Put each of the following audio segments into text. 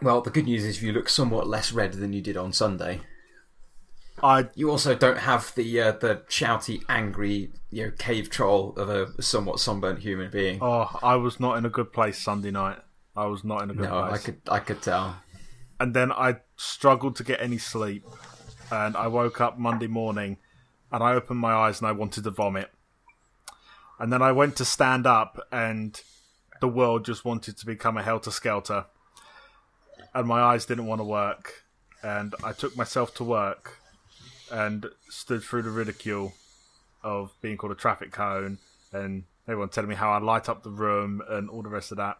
Well, the good news is you look somewhat less red than you did on Sunday. I You also don't have the uh, the shouty, angry, you know, cave troll of a somewhat sunburnt human being. oh, I was not in a good place Sunday night. I was not in a good no, place. I could I could tell. and then I struggled to get any sleep. And I woke up Monday morning and I opened my eyes and I wanted to vomit. And then I went to stand up and the world just wanted to become a helter skelter. And my eyes didn't want to work. And I took myself to work and stood through the ridicule of being called a traffic cone and everyone telling me how I light up the room and all the rest of that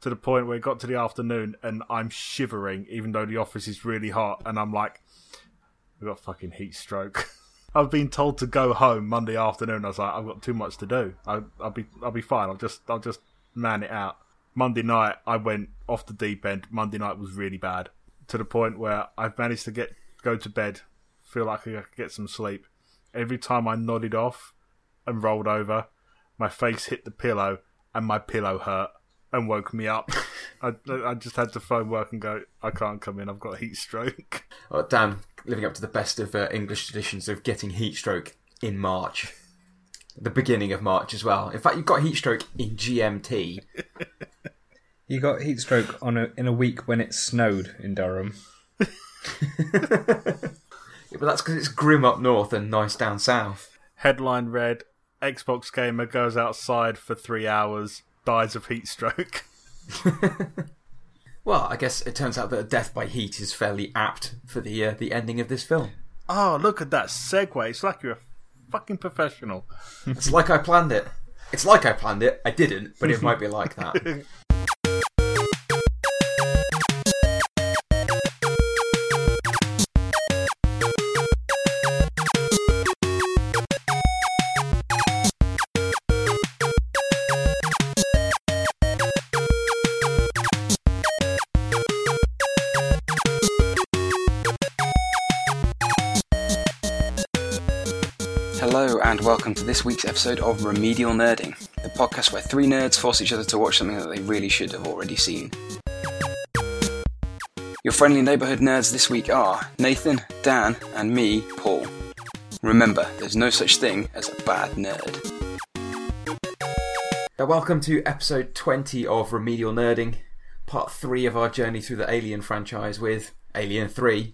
to the point where it got to the afternoon and I'm shivering, even though the office is really hot, and I'm like, I've got fucking heat stroke. I've been told to go home Monday afternoon. I was like, I've got too much to do. I, I'll be, I'll be fine. I'll just, I'll just man it out. Monday night, I went off the deep end. Monday night was really bad to the point where I've managed to get go to bed, feel like I could get some sleep. Every time I nodded off and rolled over, my face hit the pillow and my pillow hurt and woke me up. I, I just had to phone work and go, I can't come in, I've got a heat stroke. Oh, damn, living up to the best of uh, English traditions of getting heat stroke in March. The beginning of March as well. In fact, you've got heat stroke in GMT. You got heat stroke on a, in a week when it snowed in Durham. Yeah, but that's because it's grim up north and nice down south. Headline read Xbox gamer goes outside for three hours, dies of heat stroke. Well, I guess it turns out that death by heat is fairly apt for the uh, the ending of this film. Oh, look at that segue. It's like you're a fucking professional. It's like I planned it. It's like I planned it. I didn't, but it might be like that. welcome to this week's episode of Remedial Nerding, the podcast where three nerds force each other to watch something that they really should have already seen. Your friendly neighbourhood nerds this week are Nathan, Dan, and me, Paul. Remember, there's no such thing as a bad nerd. Welcome to episode 20 of Remedial Nerding, part 3 of our journey through the Alien franchise with Alien 3.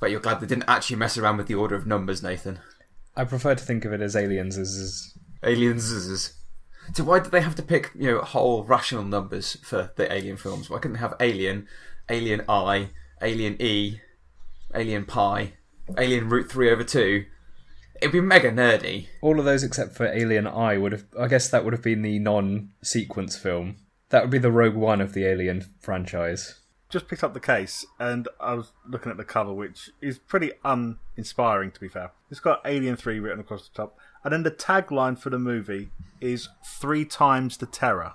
But you're glad they didn't actually mess around with the order of numbers, Nathan. I prefer to think of it as aliens as, as Aliens. So why did they have to pick you know whole rational numbers for the Alien films? Why couldn't they have Alien, Alien I, Alien E, Alien Pi, Alien Root three over two? It'd be mega nerdy. all of those except for Alien I would have. I guess that would have been the non-sequence film. That would be the Rogue One of the Alien franchise. Just picked up the case and I was looking at the cover, which is pretty uninspiring to be fair. It's got Alien 3 written across the top, and then the tagline for the movie is three times the terror.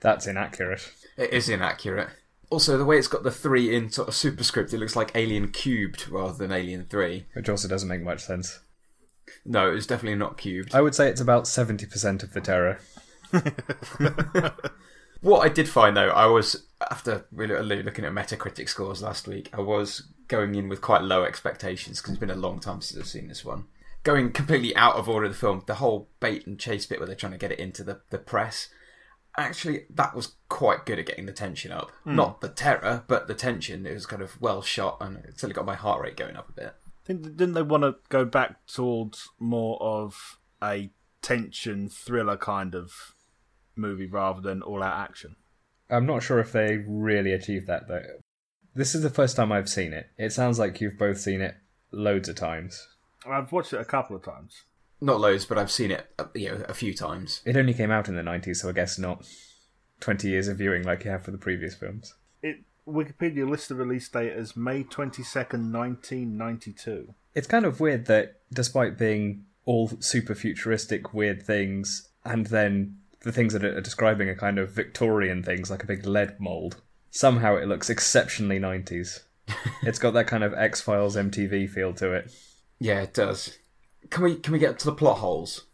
That's inaccurate. It is inaccurate. Also, the way it's got the three in sort of superscript, it looks like Alien cubed rather than Alien three. Which also doesn't make much sense. No, it's definitely not cubed. I would say it's about 70% of the terror. What I did find though, I was after really looking at Metacritic scores last week, I was going in with quite low expectations because it's been a long time since I've seen this one. Going completely out of order of the film, the whole bait and chase bit where they're trying to get it into the, the press. Actually, that was quite good at getting the tension up. Hmm. Not the terror, but the tension. It was kind of well shot and it certainly got my heart rate going up a bit. Didn't they want to go back towards more of a tension thriller kind of movie rather than all out action? I'm not sure if they really achieved that though. This is the first time I've seen it. It sounds like you've both seen it loads of times. I've watched it a couple of times. Not loads, but I've seen it uh, you know, a few times. It only came out in the 90s, so I guess not 20 years of viewing like you have for the previous films. It Wikipedia lists the release date as May twenty second, nineteen ninety two. It's kind of weird that despite being all super futuristic weird things, and then the things that are describing are kind of Victorian things, like a big lead mold, somehow it looks exceptionally 90s. it's got that kind of X Files MTV feel to it. Yeah, it does. Can we can we get to the plot holes?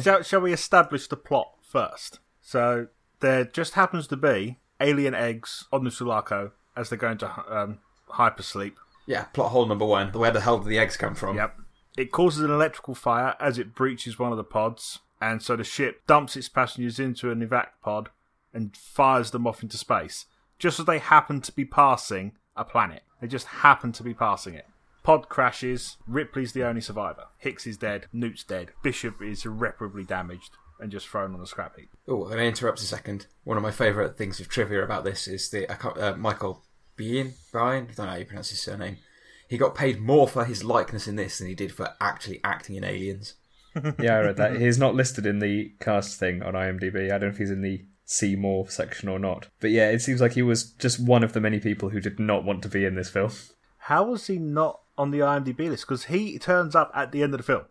shall, shall we establish the plot first? So there just happens to be alien eggs on the Sulaco as they're going to um, hypersleep. Yeah, plot hole number one. Where the hell did the eggs come from? Yep. It causes an electrical fire as it breaches one of the pods, and so the ship dumps its passengers into an evac pod and fires them off into space, just as they happen to be passing a planet. They just happen to be passing it. Pod crashes. Ripley's the only survivor. Hicks is dead. Newt's dead. Bishop is irreparably damaged and just thrown on the scrap heap. Oh, I'm going to interrupt a second. One of my favourite things of trivia about this is the uh, Michael Biehn, Brian, I don't know how you pronounce his surname. He got paid more for his likeness in this than he did for actually acting in Aliens. Yeah, I read that. He's not listed in the cast thing on IMDb. I don't know if he's in the see more section or not. But yeah, it seems like he was just one of the many people who did not want to be in this film. How was he not on the IMDb list? Because he turns up at the end of the film.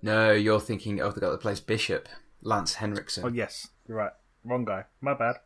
No, you're thinking oh, of the guy that plays Bishop, Lance Henriksen. Oh, yes, you're right. Wrong guy. My bad.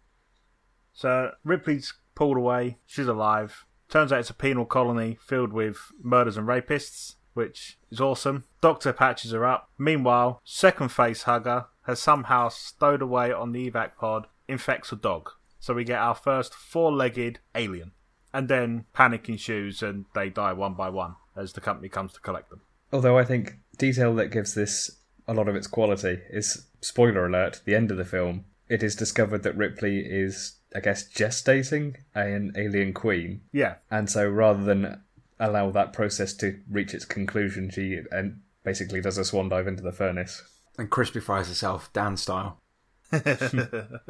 So Ripley's pulled away. She's alive. Turns out it's a penal colony filled with murders and rapists, which is awesome. Doctor patches her up. Meanwhile, second face hugger has somehow stowed away on the evac pod, infects a dog. So we get our first four legged alien. And then panic ensues and they die one by one as the company comes to collect them. Although I think detail that gives this a lot of its quality is spoiler alert, the end of the film. It is discovered that Ripley is, I guess, gestating an alien queen. Yeah. And so rather than allow that process to reach its conclusion, she and basically does a swan dive into the furnace. And crispy fries herself, Dan style. to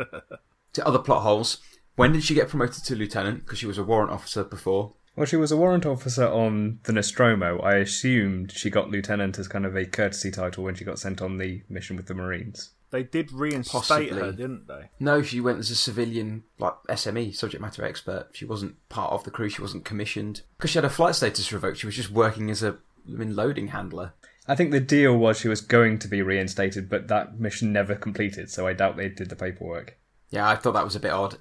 other plot holes. When did she get promoted to lieutenant? Because she was a warrant officer before. Well, she was a warrant officer on the Nostromo. I assumed she got lieutenant as kind of a courtesy title when she got sent on the mission with the Marines. They did reinstate Possibly. her, didn't they? No, she went as a civilian, like SME, subject matter expert. She wasn't part of the crew. She wasn't commissioned because she had her flight status revoked. She was just working as a I mean, loading handler. I think the deal was she was going to be reinstated, but that mission never completed, so I doubt they did the paperwork. Yeah, I thought that was a bit odd.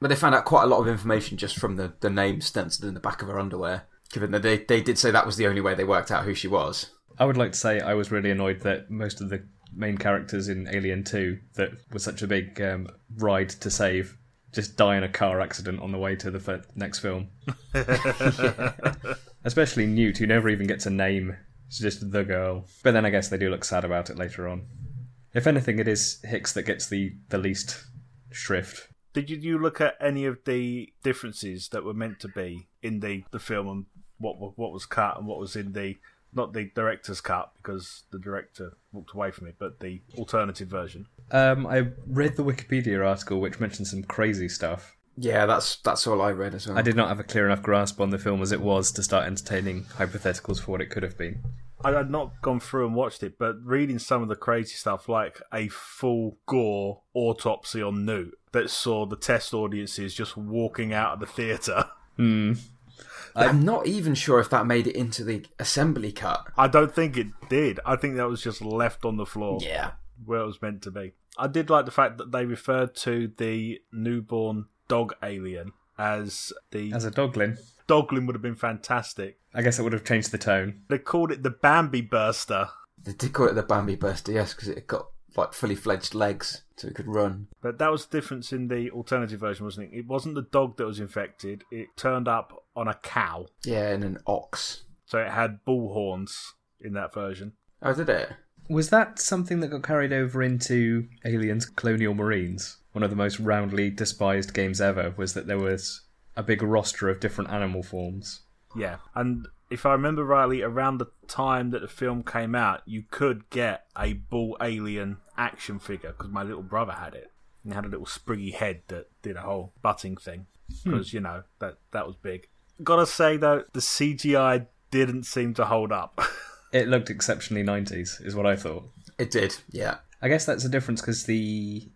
But they found out quite a lot of information just from the, the name stenciled in the back of her underwear, given that they, they did say that was the only way they worked out who she was. I would like to say I was really annoyed that most of the main characters in Alien 2 that was such a big um, ride to save just die in a car accident on the way to the f- next film. Especially Newt, who never even gets a name. It's just the girl. But then I guess they do look sad about it later on. If anything, it is Hicks that gets the, the least shrift. Did you, you look at any of the differences that were meant to be in the, the film and what what was cut and what was in the not the director's cut because the director walked away from it, but the alternative version? Um, I read the Wikipedia article which mentioned some crazy stuff. Yeah, that's that's all I read as well. I did not have a clear enough grasp on the film as it was to start entertaining hypotheticals for what it could have been. I had not gone through and watched it, but reading some of the crazy stuff, like a full gore autopsy on Newt that saw the test audiences just walking out of the theatre. Hmm. I'm not even sure if that made it into the assembly cut. I don't think it did. I think that was just left on the floor Yeah. where it was meant to be. I did like the fact that they referred to the newborn dog alien as the As a doglin, Doglin would have been fantastic. I guess it would have changed the tone. They called it the Bambi Burster, They did call it the Bambi Burster, yes, because it got like fully fledged legs so it could run. but that was the difference in the alternative version, wasn't it? It wasn't the dog that was infected; it turned up on a cow, Yeah, and an ox. so it had bull horns in that version. Oh, did it? Was that something that got carried over into Aliens Colonial Marines? One of the most roundly despised games ever was that there was a big roster of different animal forms. Yeah, and if I remember rightly, around the time that the film came out, you could get a bull alien action figure because my little brother had it. And it had a little spriggy head that did a whole butting thing hmm. because you know that that was big. Gotta say though, the CGI didn't seem to hold up. It looked exceptionally 90s, is what I thought. It did, yeah. I guess that's a difference because the.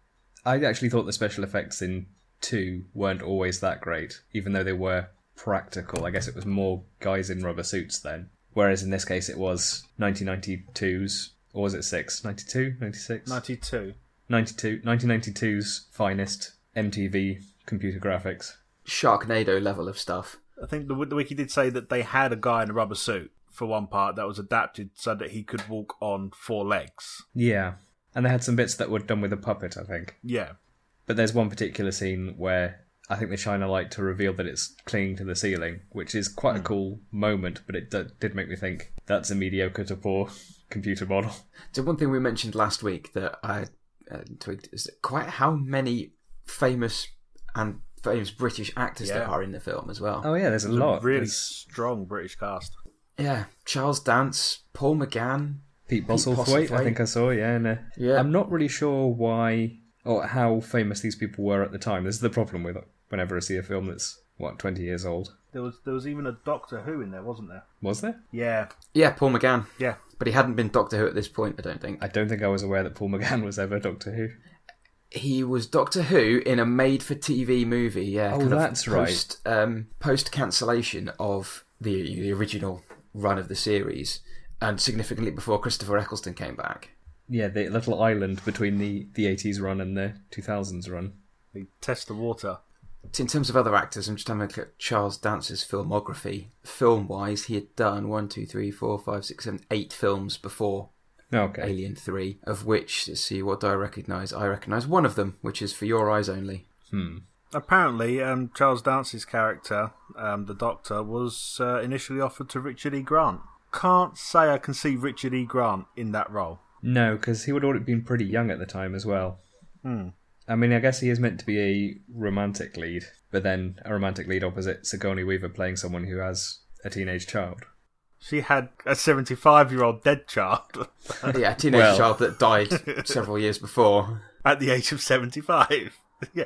I actually thought the special effects in 2 weren't always that great, even though they were practical. I guess it was more guys in rubber suits then. Whereas in this case it was 1992's, or was it 6? 92? 96? Ninety-two. 92, 1992's finest MTV computer graphics. Sharknado level of stuff. I think the, the wiki did say that they had a guy in a rubber suit for one part that was adapted so that he could walk on four legs. Yeah. And they had some bits that were done with a puppet, I think. Yeah, But there's one particular scene where I think they shine a light to reveal that it's clinging to the ceiling, which is quite a cool moment. But it d- did make me think that's a mediocre to poor computer model. So one thing we mentioned last week that I uh, twigged is quite how many famous and famous British actors there are in the film as well. Oh yeah, there's a It's a lot. really There's strong British cast. Yeah, Charles Dance, Paul McGann. Pete Pete Postlethwaite, I think I saw. Yeah, and, uh, Yeah. I'm not really sure why or how famous these people were at the time. This is the problem with whenever I see a film that's what 20 years old. There was there was even a Doctor Who in there, wasn't there? Was there? Yeah, Yeah, Paul McGann. yeah. But he hadn't been Doctor Who at this point, I don't think. I don't think I was aware that Paul McGann was ever Doctor Who. He was Doctor Who in a made-for-TV movie. Yeah, Oh, kind of that's right. post, Um, post cancellation of the the original run of the series, and significantly before Christopher Eccleston came back. Yeah, the little island between the, the 80s run and the 2000s run. They test the water. So in terms of other actors, I'm just having a look at Charles Dance's filmography. Film-wise, he had done one, two, three, four, five, six, seven, eight films before Okay. Alien Three, of which let's see what do I recognise. I recognise one of them, which is For Your Eyes Only. Hmm. Apparently, um, Charles Dance's character, um, the Doctor, was uh, initially offered to Richard E. Grant. Can't say I can see Richard E. Grant in that role. No, because he would have been pretty young at the time as well. Hmm. I mean, I guess he is meant to be a romantic lead, but then a romantic lead opposite Sigourney Weaver playing someone who has a teenage child. She had a 75 year old dead child yeah, a teenage Well. child that died several years before. at the age of 75. yeah.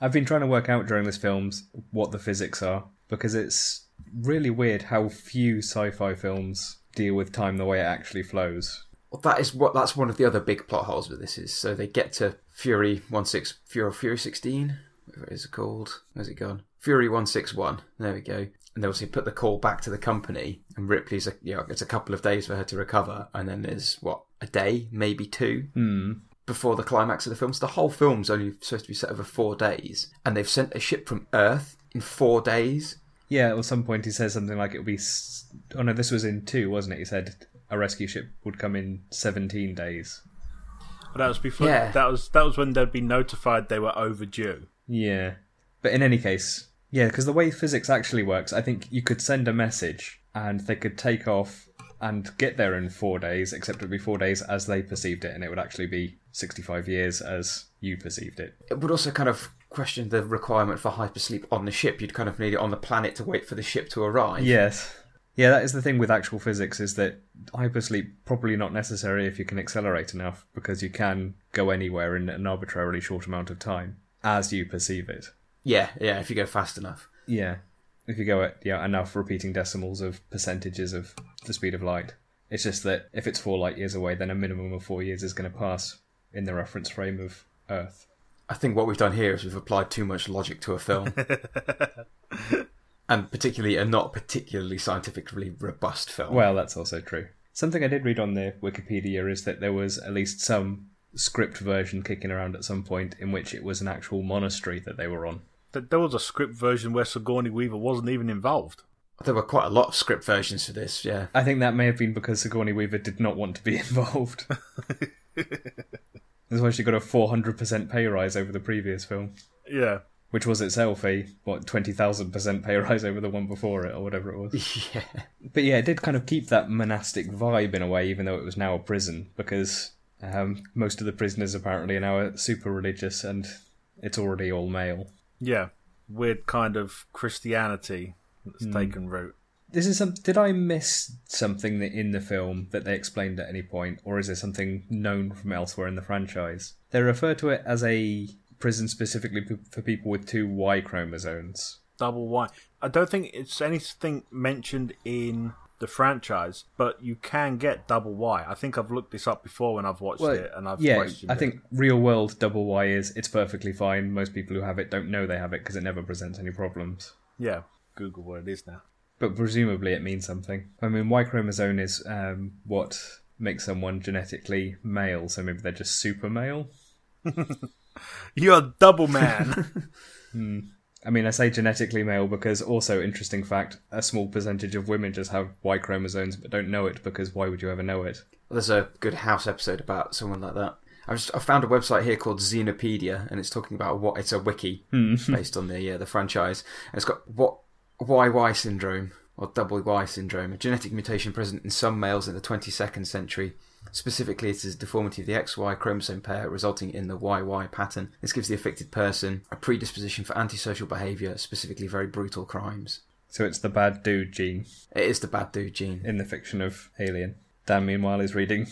I've been trying to work out during this films what the physics are because it's really weird how few sci-fi films deal with time the way it actually flows. Well, that is what that's one of the other big plot holes with this is so they get to Fury one six Fury Fury sixteen, whatever it is called. Where's it gone? Fury one six one. There we go. And they obviously put the call back to the company, and Ripley's a, you know it's a couple of days for her to recover, and then there's what a day, maybe two, Hmm. before the climax of the film. So the whole film's only supposed to be set over four days, and they've sent a ship from Earth in four days. Yeah, at some point he says something like it would be. s- Oh no, this was in two, wasn't it? He said a rescue ship would come in seventeen days. But that was before. Yeah. That was that was when they'd be notified they were overdue. Yeah, but in any case, yeah, because the way physics actually works, I think you could send a message and they could take off and get there in four days, except it would be four days as they perceived it, and it would actually be sixty-five years as you perceived it. It would also kind of question the requirement for hypersleep on the ship. You'd kind of need it on the planet to wait for the ship to arrive. Yes. Yeah, that is the thing with actual physics is that hypersleep probably not necessary if you can accelerate enough because you can go anywhere in an arbitrarily short amount of time as you perceive it. Yeah, yeah, if you go fast enough. Yeah. If you go at yeah, enough repeating decimals of percentages of the speed of light. It's just that if it's four light years away, then a minimum of four years is going to pass in the reference frame of Earth. I think what we've done here is we've applied too much logic to a film. and particularly a not particularly scientifically robust film. Well, that's also true. Something I did read on the Wikipedia is that there was at least some script version kicking around at some point in which it was an actual monastery that they were on. Th- There was a script version where Sigourney Weaver wasn't even involved. there were quite a lot of script versions for this, yeah. I think that may have been because Sigourney Weaver did not want to be involved. That's why she got a 400% pay rise over the previous film, Yeah. Which was itself a, what, 20,000% pay rise over the one before it, or whatever it was. Yeah. But yeah, it did kind of keep that monastic vibe in a way, even though it was now a prison, because um, most of the prisoners apparently are now super religious and it's already all male. Yeah. Weird kind of Christianity that's taken root. This is some. Did I miss something that in the film that they explained at any point, or is it something known from elsewhere in the franchise? They refer to it as a prison specifically for people with two Y chromosomes. Double Y. I don't think it's anything mentioned in the franchise, but you can get double Y. I think I've looked this up before when I've watched it, and I've yeah, questioned I it. think real world double Y is it's perfectly fine. Most people who have it don't know they have it because it never presents any problems. Yeah. Google what it is now. But presumably it means something. I mean, Y chromosome is um, what makes someone genetically male, so maybe they're just super male. You're a double man. I mean, I say genetically male because also interesting fact: a small percentage of women just have Y chromosomes but don't know it because why would you ever know it? There's a good house episode about someone like that. I, just, I found a website here called Xenopedia, and it's talking about what it's a wiki based on the uh, the franchise, and it's got what YY syndrome or double Y syndrome, a genetic mutation present in some males in the 22nd century. Specifically, it is a deformity of the XY chromosome pair resulting in the YY pattern. This gives the affected person a predisposition for antisocial behaviour, specifically very brutal crimes. So it's the bad dude gene It is the bad dude gene. in the fiction of Alien. Dan, meanwhile, is reading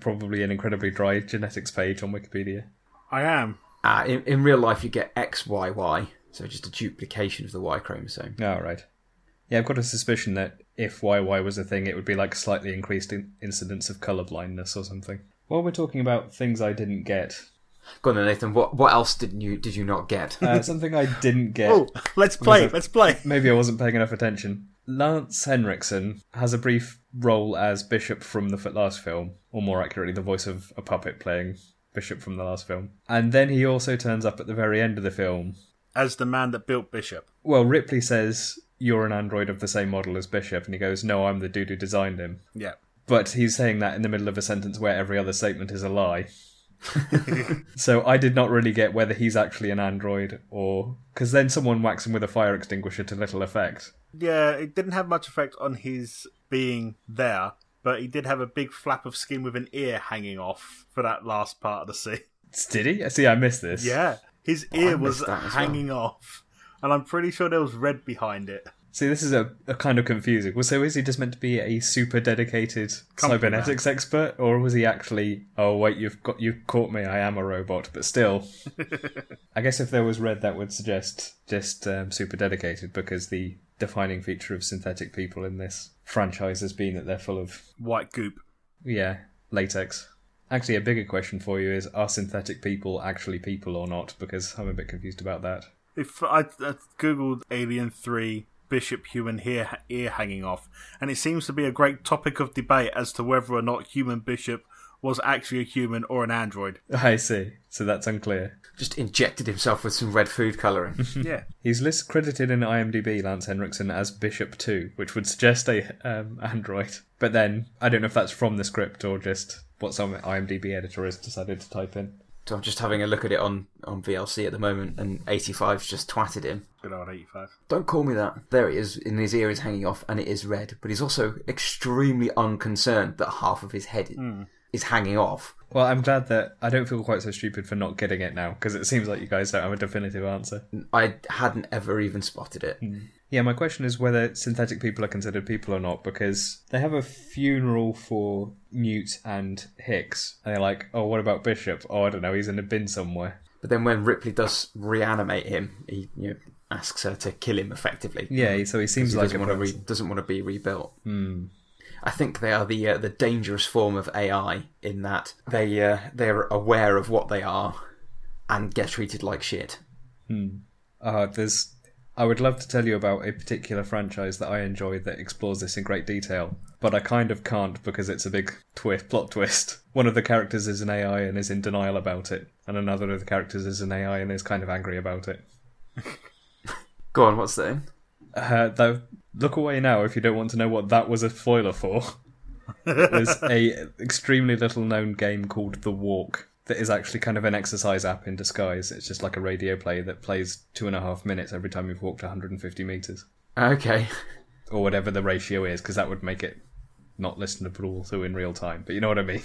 probably an incredibly dry genetics page on Wikipedia. I am. Uh, in, in real life, you get XYY, so just a duplication of the Y chromosome. Oh, right. Yeah, I've got a suspicion that if YY was a thing, it would be like slightly increased in- incidence of colour blindness or something. While we're talking about things I didn't get, Go on then, Nathan. What what else didn't you did you not get? uh, something I didn't get. Oh, let's play. Was Let's play. Maybe I wasn't paying enough attention. Lance Henriksen has a brief role as Bishop from the last film, or more accurately, the voice of a puppet playing Bishop from the last film. And then he also turns up at the very end of the film. As the man that built Bishop. Well, Ripley says, You're an android of the same model as Bishop, and he goes, No, I'm the dude who designed him. Yeah. But he's saying that in the middle of a sentence where every other statement is a lie. so I did not really get whether he's actually an android or. Because then someone whacks him with a fire extinguisher to little effect. Yeah, it didn't have much effect on his being there, but he did have a big flap of skin with an ear hanging off for that last part of the scene. Did he? See, I missed this. Yeah, his oh, ear was missed that as well. hanging off, and I'm pretty sure there was red behind it. See, this is a, a kind of confusing. Well, so is he just meant to be a super dedicated Company cybernetics expert, or was he actually? Oh wait, you've got you caught me. I am a robot, but still. I guess if there was red, that would suggest just um, super dedicated, because the defining feature of synthetic people in this franchise has been that they're full of White goop. yeah latex. Actually, a bigger question for you is: Are synthetic people actually people or not? Because I'm a bit confused about that. If I, I googled Alien Three Bishop human ear ear hanging off, and it seems to be a great topic of debate as to whether or not human Bishop was actually a human or an android. I see. So that's unclear. Just injected himself with some red food colouring. yeah, He's list credited in IMDb, Lance Henriksen, as Bishop 2, which would suggest a um, android. But then, I don't know if that's from the script or just what some IMDb editor has decided to type in. So I'm just having a look at it on, on VLC at the moment, and 85's just twatted him. good old eighty-five. Don't call me that. There he is, and his ear is hanging off, and it is red. But he's also extremely unconcerned that half of his head hmm. is hanging off. Well, I'm glad that I don't feel quite so stupid for not getting it now, because it seems like you guys don't have a definitive answer. I hadn't ever even spotted it. Hmm. Yeah, my question is whether synthetic people are considered people or not, because they have a funeral for Newt and Hicks, and they're like, oh, what about Bishop? Oh, I don't know, he's in a bin somewhere. But then when Ripley does reanimate him, he you know, asks her to kill him effectively. Yeah, so he seems he like doesn't want to re- doesn't want to be rebuilt. I think they are the uh, the dangerous form of AI in that they uh, they're aware of what they are and get treated like shit. Uh, there's. I would love to tell you about a particular franchise that I enjoy that explores this in great detail, but I kind of can't because it's a big twist, plot twist. One of the characters is an AI and is in denial about it, and another of the characters is an AI and is kind of angry about it. Go on, what's that? Uh, though, look away now if you don't want to know what that was a spoiler for. There's a extremely little known game called The Walk that is actually kind of an exercise app in disguise. It's just like a radio play that plays two and a half minutes every time you've walked 150 meters, Okay. or whatever the ratio is, because that would make it not listenable to in real time. But you know what I mean?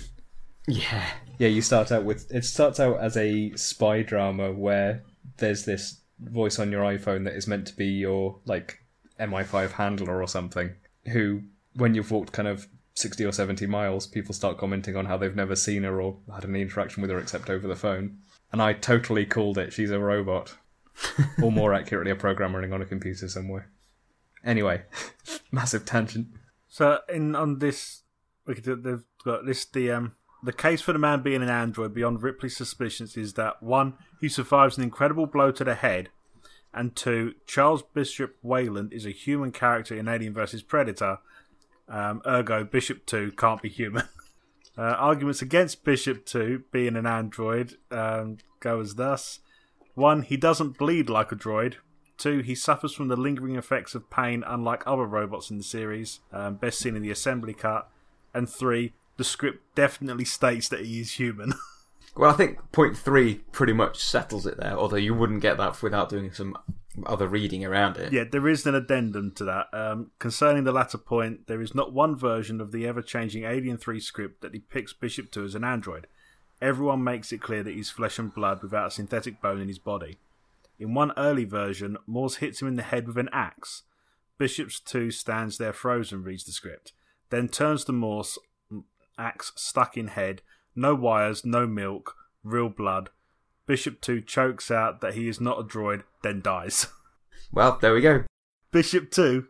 Yeah. Yeah, you start out with it starts out as a spy drama where there's this voice on your iPhone that is meant to be your like MI5 handler or something who when you've walked kind of 60 or 70 miles people start commenting on how they've never seen her or had any interaction with her except over the phone. And I totally called it. She's a robot. or more accurately a program running on a computer somewhere. Anyway, massive tangent. So in on this, we could do, they've got this the um the case for the man being an android beyond Ripley's suspicions is that one, he survives an incredible blow to the head, and two, Charles Bishop Weyland is a human character in Alien vs Predator. Um, ergo, Bishop Two can't be human. uh, arguments against Bishop Two being an android um, go as thus: one, he doesn't bleed like a droid. Two, he suffers from the lingering effects of pain, unlike other robots in the series, um, best seen in the assembly cut. And three, the script definitely states that he is human. Well, I think point three pretty much settles it there. Although you wouldn't get that without doing some other reading around it. Yeah, there is an addendum to that. Um, concerning the latter point, there is not one version of the ever changing Alien 3 script that depicts Bishop 2 as an android. Everyone makes it clear that he's flesh and blood without a synthetic bone in his body. In one early version, Morse hits him in the head with an axe. Bishop's 2 stands there frozen, reads the script, then turns to Morse, axe stuck in head, no wires, no milk, real blood. Bishop 2 chokes out that he is not a droid, then dies. Well, there we go. Bishop 2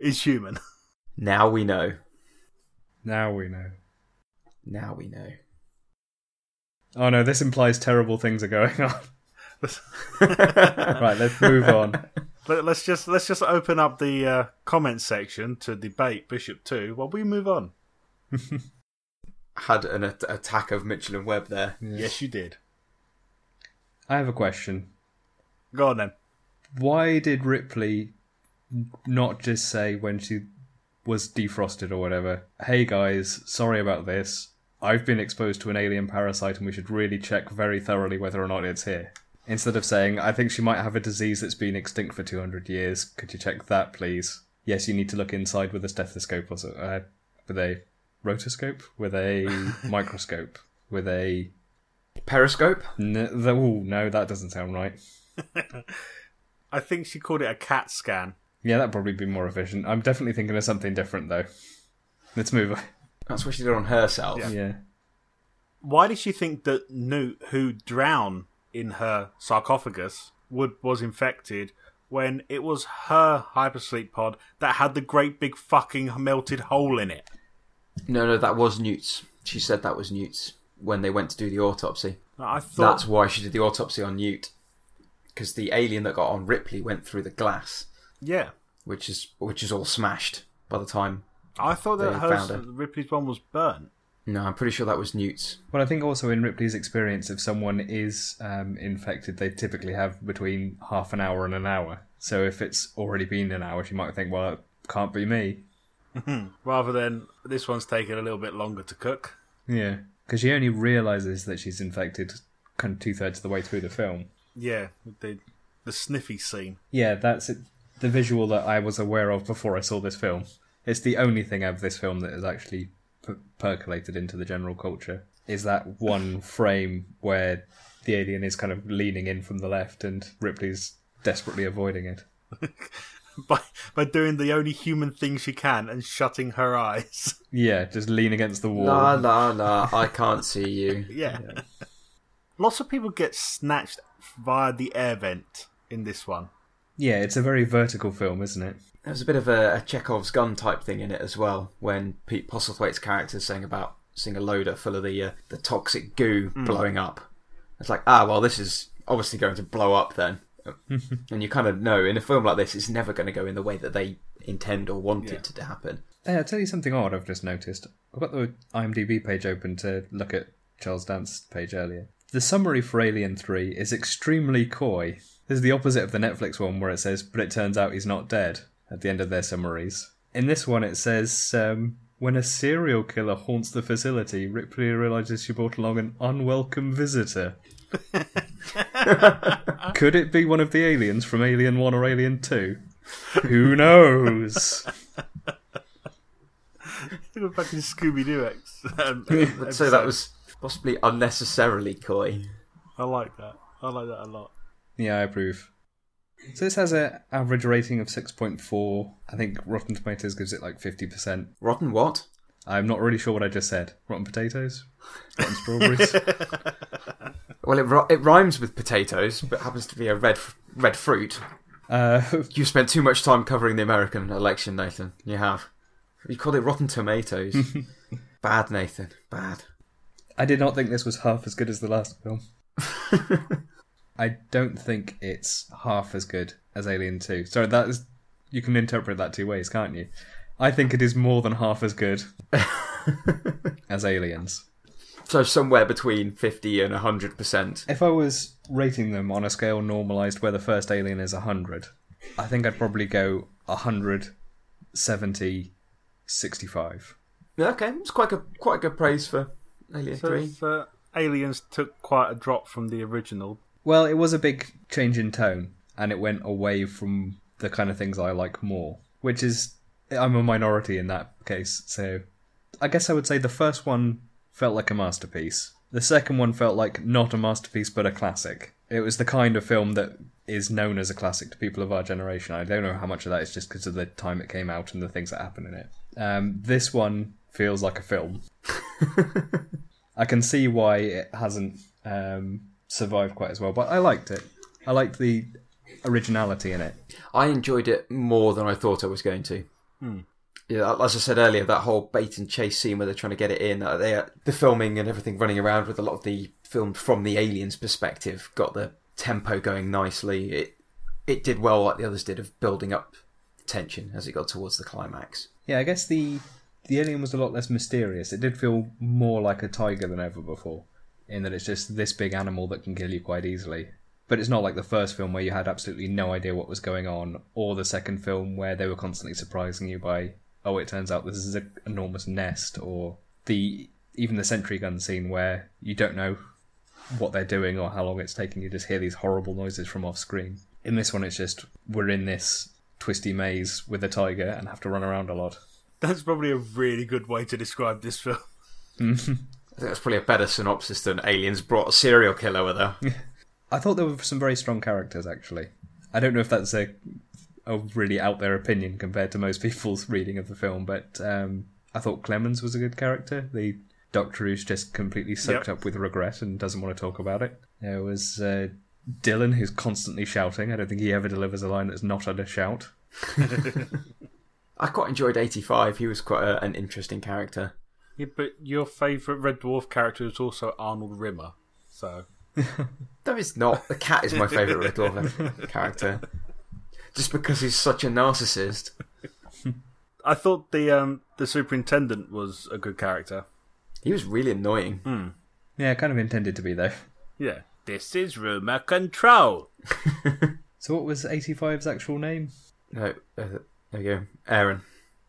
is human. Now we know. Now we know. Now we know. Oh no, this implies terrible things are going on. right, let's move on. Let- Let's just let's just open up the uh, comment section to debate Bishop 2 while we move on. Had an at- attack of Mitchell and Webb there. Yes, you did. I have a question. Go on then. Why did Ripley not just say when she was defrosted or whatever, hey guys, sorry about this. I've been exposed to an alien parasite and we should really check very thoroughly whether or not it's here. Instead of saying, I think she might have a disease that's been extinct for 200 years, could you check that please? Yes, you need to look inside with a stethoscope or so, uh, with a rotoscope, with a microscope, with a. Periscope? N- the, ooh, no, that doesn't sound right. I think she called it a CAT scan. Yeah, that'd probably be more efficient. I'm definitely thinking of something different though. Let's move on. That's what she did on herself. Yeah. Why did she think that Newt, who drowned in her sarcophagus, would was infected when it was her hypersleep pod that had the great big fucking melted hole in it? No, no, that was Newt's. She said that was Newt's when they went to do the autopsy. I thought That's why she did the autopsy on Newt. Because the alien that got on Ripley went through the glass, yeah. which is which is all smashed by the time. I thought that They hers, found her. Ripley's one was burnt. No, I'm pretty sure that was Newt's. Well, I think also in Ripley's experience, if someone is um, infected, they typically have between half an hour and an hour. So if it's already been an hour, she might think, well, it can't be me. Rather than this one's taking a little bit longer to cook. Yeah. Because she only realizes that she's infected kind of two thirds of the way through the film. Yeah, the the sniffy scene. Yeah, that's it. the visual that I was aware of before I saw this film. It's the only thing of this film that has actually per- percolated into the general culture. Is that one frame where the alien is kind of leaning in from the left and Ripley's desperately avoiding it. by by doing the only human thing she can and shutting her eyes. Yeah, just lean against the wall. La la la, I can't see you. yeah. Lots of people get snatched via the air vent in this one. Yeah, it's a very vertical film, isn't it? There's a bit of a, a Chekhov's gun type thing in it as well. When Pete Postlethwaite's character is saying about seeing a loader full of the uh, the toxic goo blowing up. It's like, ah, well, this is obviously going to blow up then. and you kind of know in a film like this, it's never going to go in the way that they intend or want Yeah. it to happen. Hey, I'll tell you something odd I've just noticed. I've got the IMDb page open to look at Charles Dance's page earlier. The summary for Alien 3 is extremely coy. This is the opposite of the Netflix one where it says, but it turns out he's not dead at the end of their summaries. In this one, it says, um, when a serial killer haunts the facility, Ripley realizes she brought along an unwelcome visitor. Could it be one of the aliens from Alien 1 or Alien 2? Who knows? Go back in Scooby Doo X. Um, I'd say that was possibly unnecessarily coy. I like that. I like that a lot. Yeah, I approve. So this has an average rating of 6.4. I think Rotten Tomatoes gives it like 50%. Rotten what? I'm not really sure what I just said. Rotten potatoes? Rotten strawberries? Well, it, it rhymes with potatoes, but happens to be a red red fruit. uh, You've spent too much time covering the American election, Nathan. You have. You called it Rotten Tomatoes. Bad, Nathan. Bad. I did not think this was half as good as the last film. I don't think it's half as good as Alien 2. Sorry, that is. You can interpret that two ways, can't you? I think it is more than half as good as Aliens. So somewhere between 50 and 100%. If I was rating them on a scale normalized where the first alien is 100, I think I'd probably go 100, 70, 65. Yeah, okay, it's quite a quite a good praise for Alien So 3. it's, uh, Aliens took quite a drop from the original. Well, it was a big change in tone, and it went away from the kind of things I like more, which is I'm a minority in that case. So I guess I would say the first one felt like a masterpiece. The second one felt like not a masterpiece but a classic. It was the kind of film that is known as a classic to people of our generation. I don't know how much of that is just because of the time it came out and the things that happen in it. Um, this one feels like a film. I can see why it hasn't um, survived quite as well, but I liked it. I liked the originality in it. I enjoyed it more than I thought I was going to. Yeah, as I said earlier, that whole bait and chase scene where they're trying to get it in, uh, they, uh, the filming and everything running around with a lot of the film from the aliens' perspective got the tempo going nicely. It it did well, like the others did, of building up tension as it got towards the climax. Yeah, I guess the the alien was a lot less mysterious. It did feel more like a tiger than ever before, in that it's just this big animal that can kill you quite easily. But it's not like the first film where you had absolutely no idea what was going on, or the second film where they were constantly surprising you by, oh, it turns out this is an enormous nest, or the even the sentry gun scene where you don't know what they're doing or how long it's taking. You just hear these horrible noises from off screen. In this one, it's just we're in this twisty maze with a tiger and have to run around a lot. That's probably a really good way to describe this film. I think that's probably a better synopsis than Aliens brought a serial killer with her. I thought there were some very strong characters, actually. I don't know if that's a, a really out there opinion compared to most people's reading of the film, but um, I thought Clemens was a good character. The doctor who's just completely soaked Yep. up with regret and doesn't want to talk about it. There was uh, Dillon, who's constantly shouting. I don't think he ever delivers a line that's not at a shout. I quite enjoyed 85. He was quite a, an interesting character. Yeah, but your favourite Red Dwarf character is also Arnold Rimmer. So No, it's not. The cat is my favourite Red Dwarf character. Just because he's such a narcissist. I thought the um, the superintendent was a good character. He was really annoying. Yeah, kind of intended to be, though. Yeah. This is rumor control. So, what was 85's actual name? No, uh, there you go. Aaron.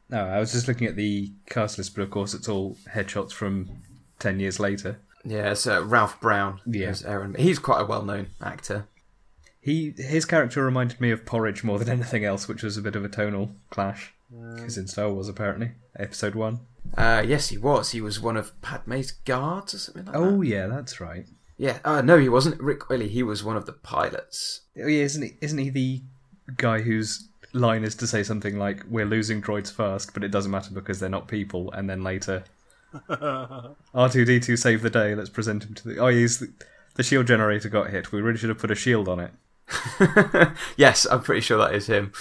No, I was just looking at the cast list, but of course, it's all headshots from 10 years later. Yeah, it's uh, Ralph Brown. Yeah. Aaron. He's quite a well known actor. He his character reminded me of Porridge more than anything else, which was a bit of a tonal clash. Mm. Because in Star Wars, apparently, episode one. Uh, yes, he was. He was one of Padme's guards or something like that. Oh yeah, that's right. Yeah, uh, no, he wasn't. Ric Olié, he was one of the pilots. Oh yeah, isn't he? Isn't he the guy whose line is to say something like "We're losing droids first, but it doesn't matter because they're not people," and then later, R two D two save the day. Let's present him to the. Oh, he's the, shield generator got hit. We really should have put a shield on it. yes, I'm pretty sure that is him.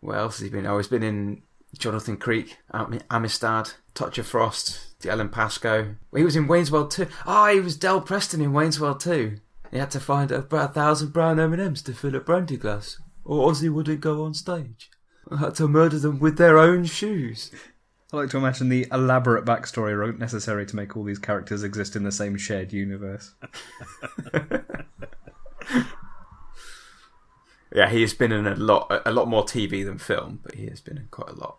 What else has he been? Oh, he's been in Jonathan Creek, Am- Amistad, Touch of Frost, Dalziel and Pascoe. He was in Wayne's World 2. Oh, he was Del Preston in Wayne's World 2. He had to find about a thousand brown M&Ms to fill a brandy glass, or Ozzy wouldn't go on stage. I had to murder them with their own shoes. I like to imagine the elaborate backstory necessary to make all these characters exist in the same shared universe. Yeah, he has been in a lot, a lot more TV than film, but he has been in quite a lot.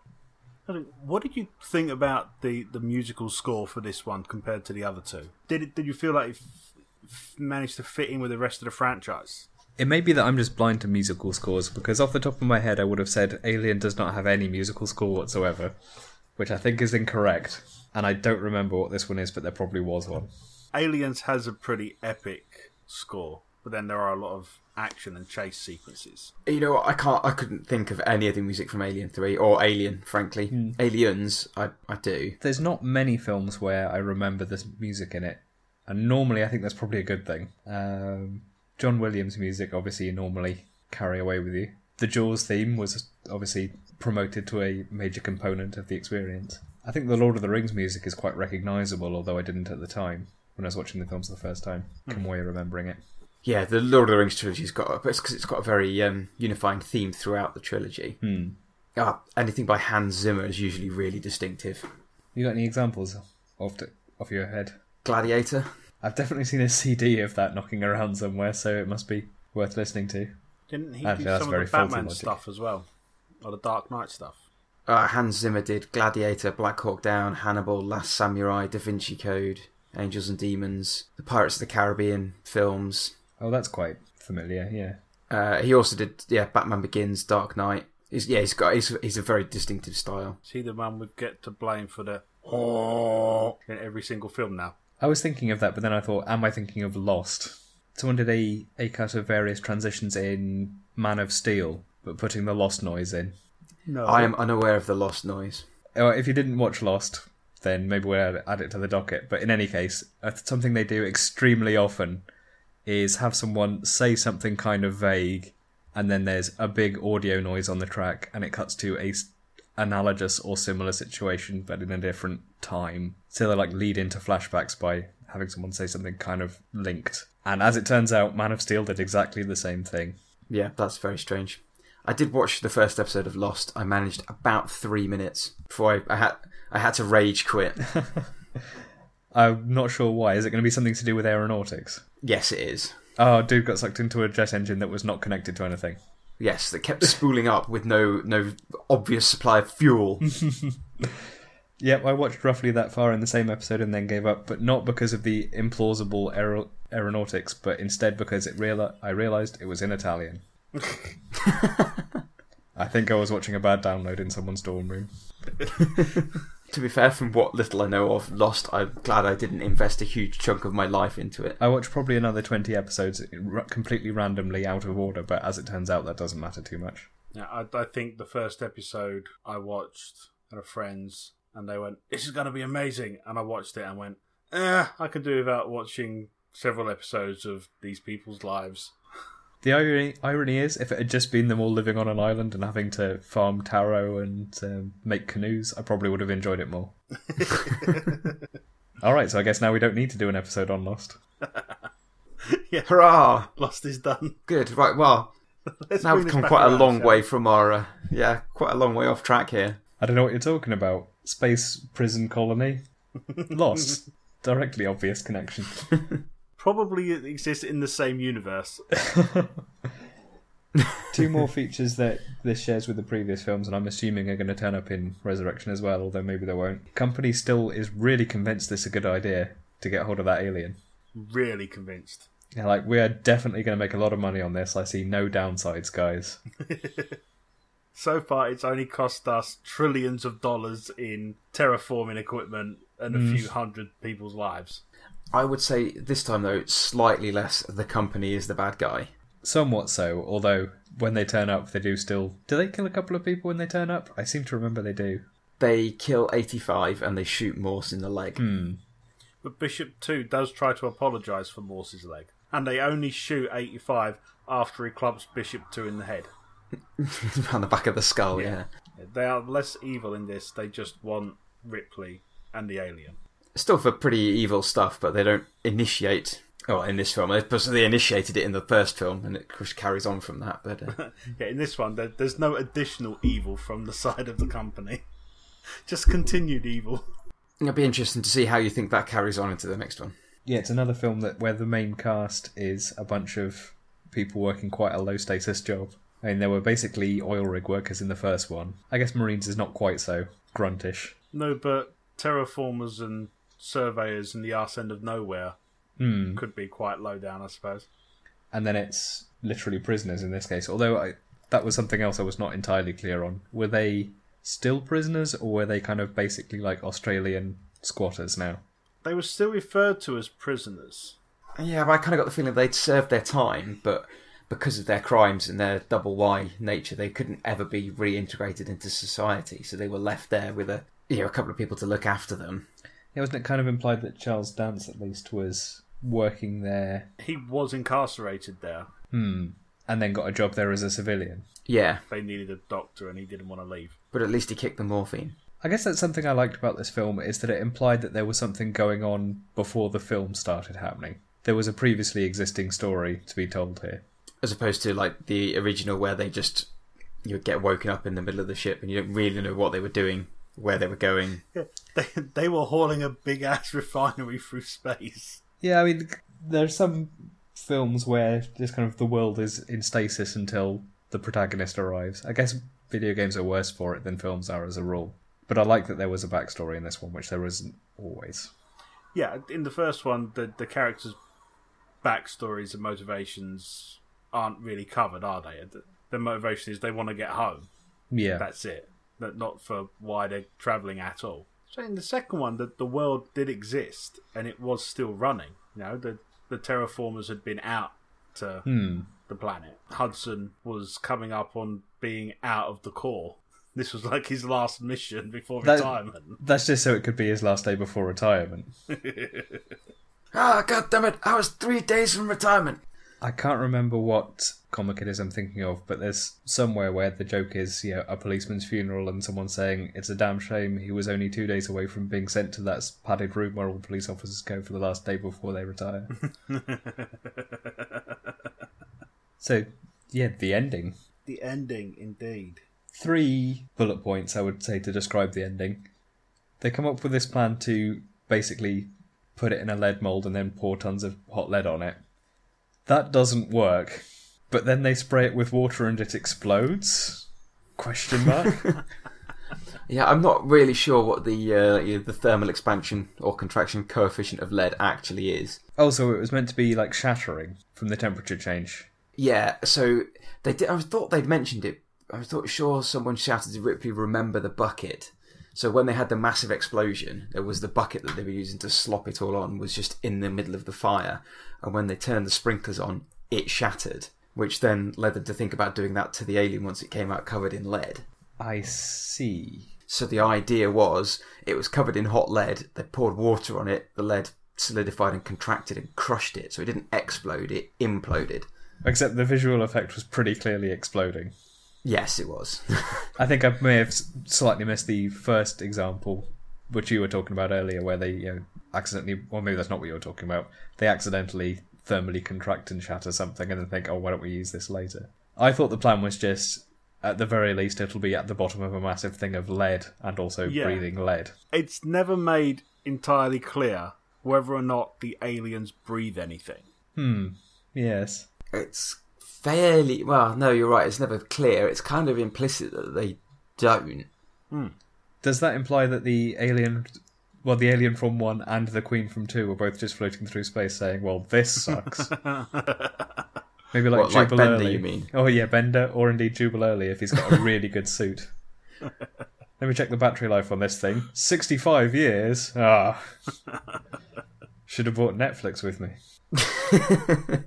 What did you think about the, the musical score for this one compared to the other two? Did it, did you feel like it f- f- managed to fit in with the rest of the franchise? It may be that I'm just blind to musical scores because off the top of my head I would have said Alien does not have any musical score whatsoever, which I think is incorrect. And I don't remember what this one is, but there probably was one. Aliens has a pretty epic score, but then there are a lot of action and chase sequences. You know, what, I can't. I couldn't think of any of the music from Alien Three or Alien. Frankly, Aliens, I I do. There's not many films where I remember the music in it, and normally I think that's probably a good thing. Um, John Williams' music, obviously, you normally carry away with you. The Jaws theme was obviously promoted to a major component of the experience. I think the Lord of the Rings music is quite recognisable, although I didn't at the time when I was watching the films for the first time. Kamoya remembering it. Yeah, the Lord of the Rings trilogy's got, a- but it's because it's got a very um, unifying theme throughout the trilogy. Hmm. Ah, anything by Hans Zimmer is usually really distinctive. You got any examples off the, off your head? Gladiator. I've definitely seen a CD of that knocking around somewhere, so it must be worth listening to. Didn't he Actually, do that's some very of the faulty Batman logic. stuff as well? Or the Dark Knight stuff? Uh, Hans Zimmer did Gladiator, Black Hawk Down, Hannibal, Last Samurai, Da Vinci Code, Angels and Demons, the Pirates of the Caribbean films. Oh, that's quite familiar. Yeah. Uh, he also did yeah Batman Begins, Dark Knight. He's, yeah, he's got he's, he's a very distinctive style. Is he the man we get to blame for the oh in every single film now? I was thinking of that, but then I thought, am I thinking of Lost? Someone did a, a cut of various transitions in Man of Steel, but putting the Lost noise in. No, I am unaware of the lost noise. If you didn't watch Lost, then maybe we'll add- add it to the docket. But in any case, uh, something they do extremely often is have someone say something kind of vague, and then there's a big audio noise on the track, and it cuts to a analogous or similar situation, but in a different time. So they like lead into flashbacks by having someone say something kind of linked. And as it turns out, Man of Steel did exactly the same thing. Yeah, that's very strange. I did watch the first episode of Lost. I managed about three minutes before I, I had I had to rage quit. I'm not sure why. Is it going to be something to do with aeronautics? yes, it is. Oh, dude got sucked into a jet engine that was not connected to anything. Yes, that kept spooling up with no no obvious supply of fuel. Yep, I watched roughly that far in the same episode and then gave up, but not because of the implausible aer- aeronautics, but instead because it real- I realised it was in Italian. I think I was watching a bad download in someone's dorm room. to be fair, from what little I know of Lost, I'm glad I didn't invest a huge chunk of my life into it. I watched probably another 20 episodes completely randomly out of order, but as it turns out, that doesn't matter too much. Yeah, I, I think the first episode I watched at a friend's, and they went, "This is going to be amazing," and I watched it and went, "Eh, I could do without watching several episodes of these people's lives." The irony, irony is, if it had just been them all living on an island and having to farm taro and um, make canoes, I probably would have enjoyed it more. All right, so I guess now we don't need to do an episode on Lost. Yeah, hurrah! Lost is done. Good. Right. Well, Let's now we've come quite a long way from our uh, yeah, quite a long way off track here. I don't know what you're talking about. Space prison colony, Lost. Directly obvious connection. Probably it exists in the same universe. Two more features that this shares with the previous films, and I'm assuming are going to turn up in Resurrection as well, although maybe they won't. Company still is really convinced this is a good idea to get hold of that alien. really convinced. Yeah, like we are definitely going to make a lot of money on this. I see no downsides, guys. So far, it's only cost us trillions of dollars in terraforming equipment and a mm. few hundred people's lives. I would say this time though, slightly less. The company is the bad guy. Somewhat so, although when they turn up, they do still. Do they kill a couple of people when they turn up? I seem to remember they do. They kill 85 and they shoot Morse in the leg. Hmm. But Bishop 2 does try to apologise for Morse's leg. And they only shoot 85 after he clubs Bishop 2 in the head. on the back of the skull. Yeah. They are less evil in this, they just want Ripley and the alien. Still for pretty evil stuff, but they don't initiate. Oh, in this film, they, they initiated it in the first film, and it carries on from that. But uh, Yeah, in this one, there, there's no additional evil from the side of the company. Just continued evil. it'll be interesting to see how you think that carries on into the next one. Yeah, it's another film that where the main cast is a bunch of people working quite a low status job. I mean, there were basically oil rig workers in the first one. I guess Marines is not quite so gruntish. No, but terraformers and surveyors in the arse end of nowhere Hmm. could be quite low down, I suppose. and then it's literally prisoners in this case. Although I, that was something else I was not entirely clear on. Were they still prisoners, or were they kind of basically like Australian squatters now? They were still referred to as prisoners. Yeah, but I kind of got the feeling they'd served their time, but because of their crimes and their double Y nature, they couldn't ever be reintegrated into society. So they were left there with a you know a couple of people to look after them. Yeah, wasn't it kind of implied that Charles Dance at least was working there, He was incarcerated there. hmm, and then got a job there as a civilian? Yeah, They needed a doctor and he didn't want to leave. but at least he kicked the morphine. I guess that's something I liked about this film is that it implied that there was something going on before the film started happening. There was a previously existing story to be told here. as opposed to like the original where they just you get woken up in the middle of the ship and you don't really know what they were doing, where they were going. They, they were hauling a big ass refinery through space. Yeah, I mean, there's some films where just kind of the world is in stasis until the protagonist arrives. I guess video games are worse for it than films are as a rule. But I like that there was a backstory in this one, which there isn't always. Yeah, in the first one, the the characters' backstories and motivations aren't really covered, are they? The, the motivation is they want to get home. Yeah. That's it. But not for why they're travelling at all. So in the second one, the, the world did exist and it was still running. You know, the the terraformers had been out to Hmm. the planet. Hudson was coming up on being out of the core. This was like his last mission before That- retirement. That's just so it could be his last day before retirement. Ah, god damn it! I was three days from retirement. I can't remember what comic it is I'm thinking of, but there's somewhere where the joke is, you know, a policeman's funeral and someone saying it's a damn shame he was only two days away from being sent to that padded room where all police officers go for the last day before they retire. so, yeah, the ending. the ending, indeed. Three bullet points I would say to describe the ending. They come up with this plan to basically put it in a lead mold and then pour tons of hot lead on it. That doesn't work. But then they spray it with water and it explodes? Question mark. Yeah, I'm not really sure what the uh, the thermal expansion or contraction coefficient of lead actually is. also, it was meant to be like shattering from the temperature change. Yeah, so they did. I thought they'd mentioned it. I thought sure someone shouted to Ripley, "Remember the bucket." So when they had the massive explosion, there was the bucket that they were using to slop it all on was just in the middle of the fire, and when they turned the sprinklers on, it shattered, which then led them to think about doing that to the alien once it came out covered in lead. I see. So the idea was it was covered in hot lead. They poured water on it. The lead solidified and contracted and crushed it. So it didn't explode. It imploded. Except the visual effect was pretty clearly exploding. Yes, it was. I think I may have slightly missed the first example, which you were talking about earlier, where they you know, accidentally, well, maybe that's not what you were talking about. They accidentally thermally contract and shatter something, and then think, oh, why don't we use this later? I thought the plan was just, at the very least, it'll be at the bottom of a massive thing of lead and also Yeah. breathing lead. It's never made entirely clear whether or not the aliens breathe anything. Hmm. Yes. it's fairly well. No, you're right. It's never clear. It's kind of implicit that they don't. Does that imply that the alien, well, the alien from one and the queen from two were both just floating through space saying, well, this sucks? Maybe like What, like Jubal Bender, Early. you mean? Oh yeah, Bender, or indeed Jubal Early if he's got a really good suit. Let me check the battery life on this thing. Sixty-five years. Ah, should have bought Netflix with me.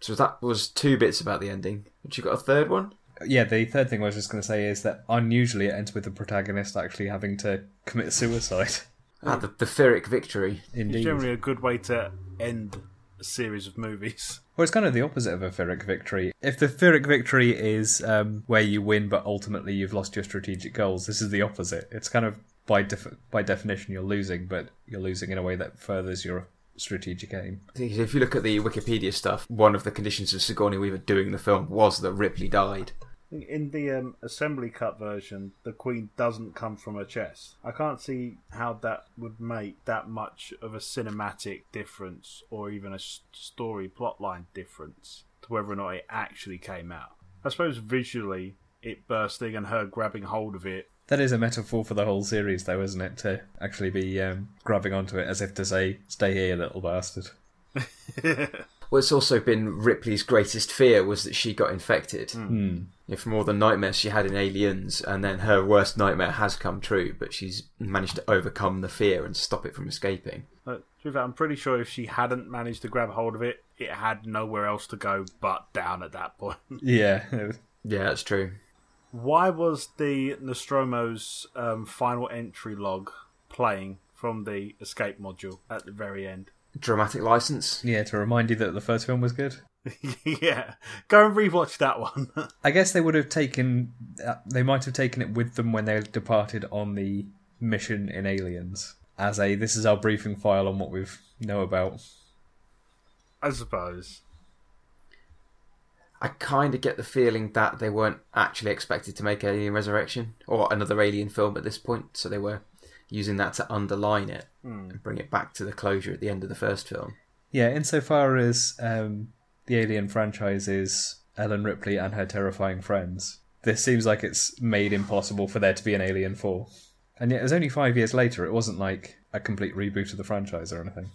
So that was two bits about the ending. But you got a third one? Yeah, the third thing I was just going to say is that unusually it ends with the protagonist actually having to commit suicide. Ah, the, the Pyrrhic victory. It's Indeed. generally a good way to end a series of movies. Well, it's kind of the opposite of a Pyrrhic victory. If the Pyrrhic victory is um, where you win, but ultimately you've lost your strategic goals, this is the opposite. It's kind of by def- by definition you're losing, but you're losing in a way that furthers your strategic aim. If you look at the Wikipedia stuff, one of the conditions of Sigourney Weaver doing the film was that Ripley died. In the um, assembly cut version, the queen doesn't come from her chest. I can't see how that would make that much of a cinematic difference or even a story plotline difference to whether or not it actually came out. I suppose visually, it bursting and her grabbing hold of it. That is a metaphor for the whole series, though, isn't it? To actually be um, grabbing onto it as if to say, "Stay here, little bastard." Well, it's also been Ripley's greatest fear was that she got infected. Hmm. Yeah, from all the nightmares she had in Aliens, and then her worst nightmare has come true, but she's managed to overcome the fear and stop it from escaping. But to be fair, I'm pretty sure if she hadn't managed to grab hold of it, it had nowhere else to go but down at that point. Yeah, Yeah, that's true. Why was the Nostromo's um, final entry log playing from the escape module at the very end? Dramatic license. yeah. To remind you that the first film was good. yeah, go and rewatch that one. I guess they would have taken. Uh, they might have taken it with them when they departed on the mission in Aliens, as a this is our briefing file on what we know about. I suppose. I kind of get the feeling that they weren't actually expected to make Alien Resurrection or another Alien film at this point, so they were using that to underline it and bring it back to the closure at the end of the first film. Yeah, insofar as um, the Alien franchise is Ellen Ripley and her terrifying friends, this seems like it's made impossible for there to be an Alien Four. And yet, it was only five years later. It wasn't like a complete reboot of the franchise or anything.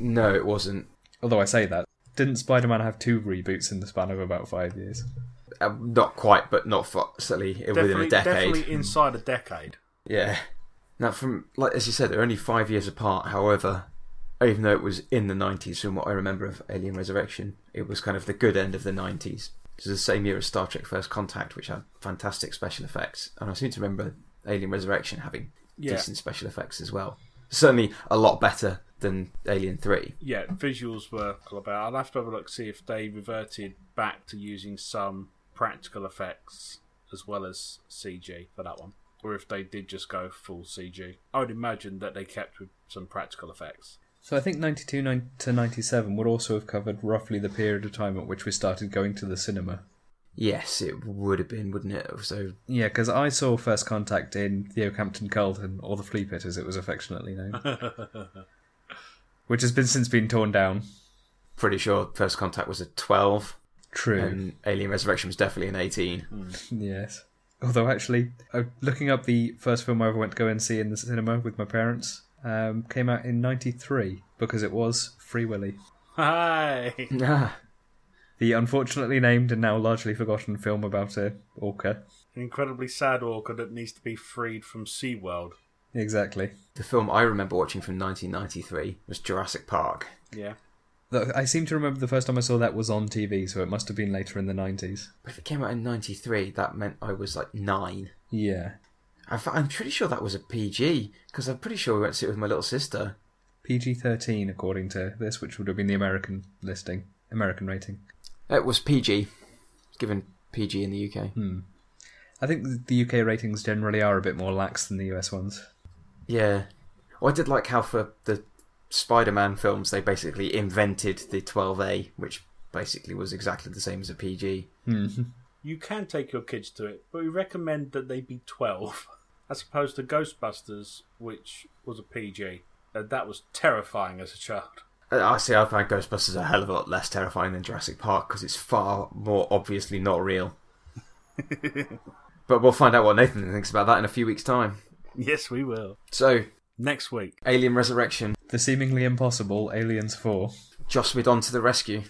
No, it wasn't. Although I say that, didn't Spider-Man have two reboots in the span of about five years? Um, not quite, but not for, certainly within a decade. definitely inside a decade. Yeah. Now, from like as you said, they're only five years apart. However, even though it was in the nineties, from what I remember of Alien Resurrection, it was kind of the good end of the nineties. It was the same year as Star Trek: First Contact, which had fantastic special effects, and I seem to remember Alien Resurrection having Yeah. decent special effects as well. Certainly, a lot better than Alien Three. Yeah, visuals were all about. I'll have to have a look see if they reverted back to using some practical effects as well as CG for that one, or if they did just go full CG. I would imagine that they kept with some practical effects. So I think 92 nine- to 97 would also have covered roughly the period of time at which we started going to the cinema. Yes, it would have been, wouldn't it? So Yeah, because I saw First Contact in the Okehampton Carlton, or the Flea Pit as it was affectionately known, which has been since been torn down. pretty sure First Contact was a twelve, True. and Alien Resurrection was definitely an eighteen. Yes. Although actually, uh, looking up the first film I ever went to go and see in the cinema with my parents, um, came out in '93 because it was Free Willy, Hi. Ah, the unfortunately named and now largely forgotten film about a orca. An incredibly sad orca that needs to be freed from SeaWorld. Exactly. the film I remember watching from 1993 was Jurassic Park. Yeah. I seem to remember the first time I saw that was on TV, so it must have been later in the 90s. But if it came out in '93, that meant I was like nine. Yeah. I'm pretty sure that was a PG because I'm pretty sure we went to see it with my little sister. PG 13, according to this, which would have been the American listing, American rating. It was PG, given PG in the UK. Hmm. I think the UK ratings generally are a bit more lax than the US ones. Yeah. Well, I did like how for the Spider-Man films they basically invented the 12A, which basically was exactly the same as a PG. Hmm. You can take your kids to it, but we recommend that they be 12, as opposed to Ghostbusters, which was a PG. And that was terrifying as a child. Uh, I see. I find Ghostbusters a hell of a lot less terrifying than Jurassic Park because it's far more obviously not real. but we'll find out what Nathan thinks about that in a few weeks' time. Yes, we will. So, Next week. Alien Resurrection, The seemingly impossible Aliens 4. Joss Whedon to the rescue.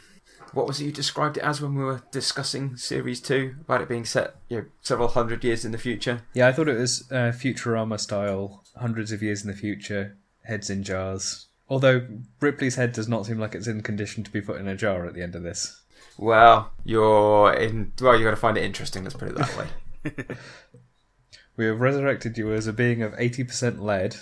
What was it you described it as when we were discussing Series 2 about it being set you know, several hundred years in the future? Yeah, I thought it was uh, Futurama style, hundreds of years in the future, heads in jars. Although Ripley's head does not seem like it's in condition to be put in a jar at the end of this. Well, you're in. Well, you're going to find it interesting. Let's put it that way. We have resurrected you as a being of 80% lead,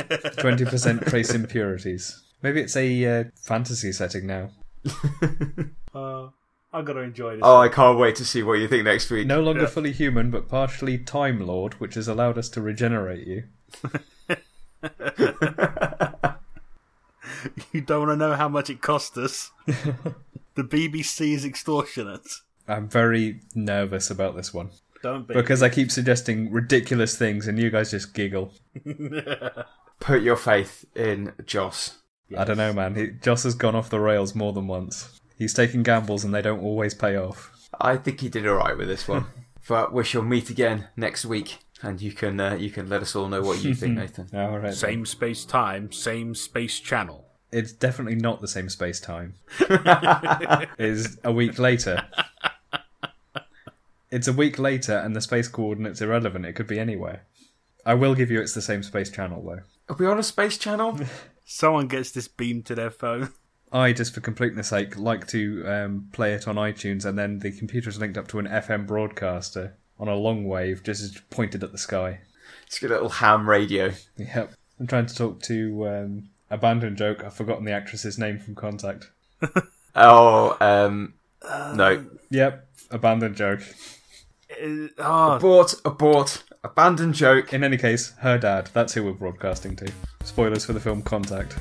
20% trace impurities. Maybe it's a uh, fantasy setting now. Uh, I've got to enjoy this. oh, I can't wait to see what you think next week. No longer Yeah. fully human, but partially Time Lord, which has allowed us to regenerate you. You don't want to know how much it cost us. the BBC is extortionate. I'm very nervous about this one Don't be. because I keep suggesting ridiculous things and you guys just giggle. Put your faith in Joss. I don't know, man. He, Joss has gone off the rails more than once. He's taking gambles and they don't always pay off. I think he did all right with this one. but we shall meet again next week, and you can uh, you can let us all know what you think, Nathan. All right. then. Same space time, same space channel. It's definitely not the same space time. it's a week later. It's a week later, and the space coordinates irrelevant. It could be anywhere. I will give you it's the same space channel though. Are we on a space channel? Someone gets this beamed to their phone. I, just for completeness sake, like to um, play it on iTunes, and then the computer's linked up to an FM broadcaster on a long wave, just as pointed at the sky. It's a little ham radio. Yep. I'm trying to talk to um, Abandon Joke. I've forgotten the actress's name from Contact. Oh, um, no. Yep. Abandon Joke. Uh, oh, Abort, abort, abandoned joke. In any case, her dad. That's who we're broadcasting to. Spoilers for the film Contact.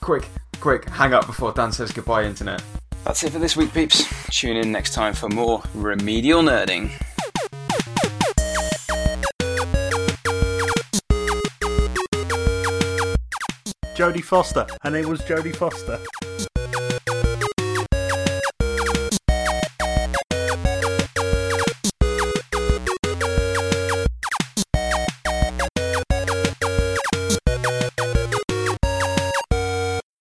Quick, quick, hang up before Dan says goodbye, Internet. That's it for this week, peeps. Tune in next time for more remedial nerding. Jodie Foster. Her name was Jodie Foster.